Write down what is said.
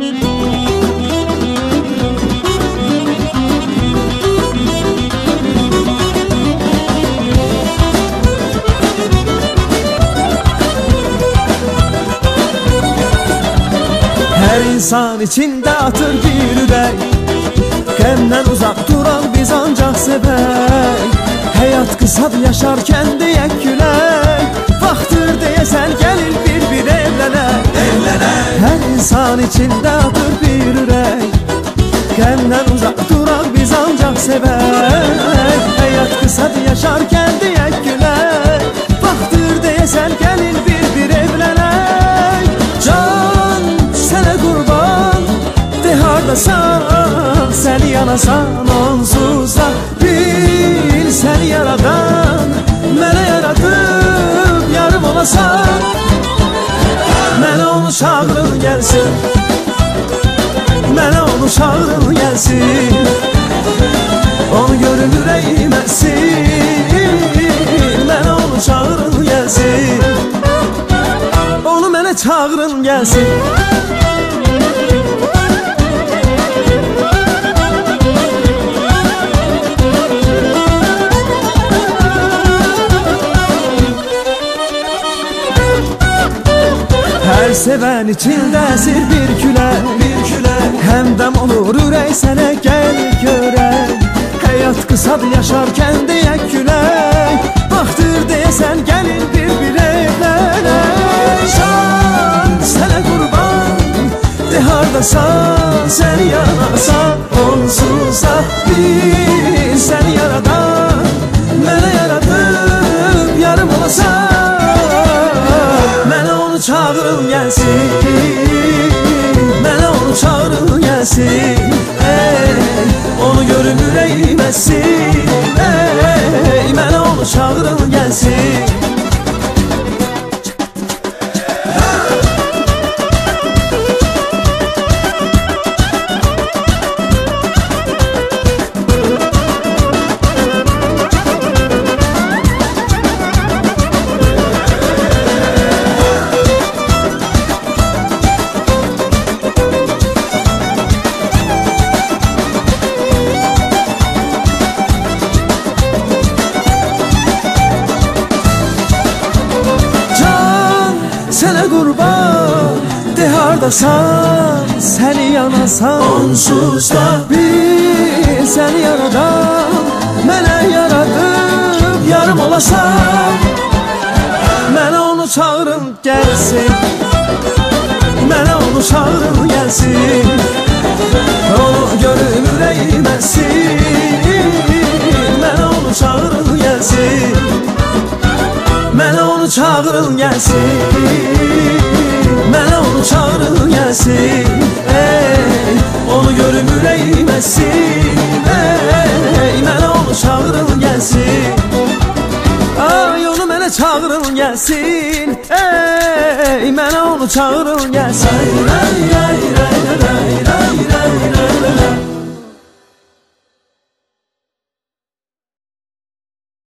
Her insan içinde atır bir ürək Qəmdən uzaq duran biz ancaq sevək Həyat qısad yaşarkən deyək gülək Vaxtır deyəsən insan içində atır bir ürək Qəmdən uzaq duran biz ancaq sevək Həyat qısad yaşarkən deyək gülək Vaxtır deyəsən gəlir bir-bir evlənək Can sənə qurban De hardasan Sən yanasan onsuza Bil səni yaradan gəlsin Mənə onu çağırın gəlsin Onu görün ürəyim əsin Mənə onu çağırın gəlsin Onu mənə çağırın gəlsin Her seven içinde esir bir küle Bir küle Hemdem olur ürək sənə gel görək Həyat qısadır yaşarkən deyək gülək Vaxtır deyəsən gəlin bir-bir evlənək Şan sənə qurban De hardasan sən yanasan Onsuzsa bir onu çağırın gəlsin Mənə onu çağırın gəlsin Ey, Onu görüm ürəyim əsin Ey, Mənə onu çağırın gəlsin qurban De hardasan Səni yanasan. Onsuz da bir Səni yaradan Mənə yaradıb yarım olasan. Mənə onu çağırın gəlsin Mənə onu çağırın gəlsin Onu görüm ürəyim əsin çağırın gəlsin Mənə onu çağırın gəlsin Ey, Onu görüm ürəyim əsin Ey, Mənə onu çağırın gəlsin Ay onu mənə çağırın gəlsin Ey, Mənə onu çağırın gəlsin Ay, ay, ay,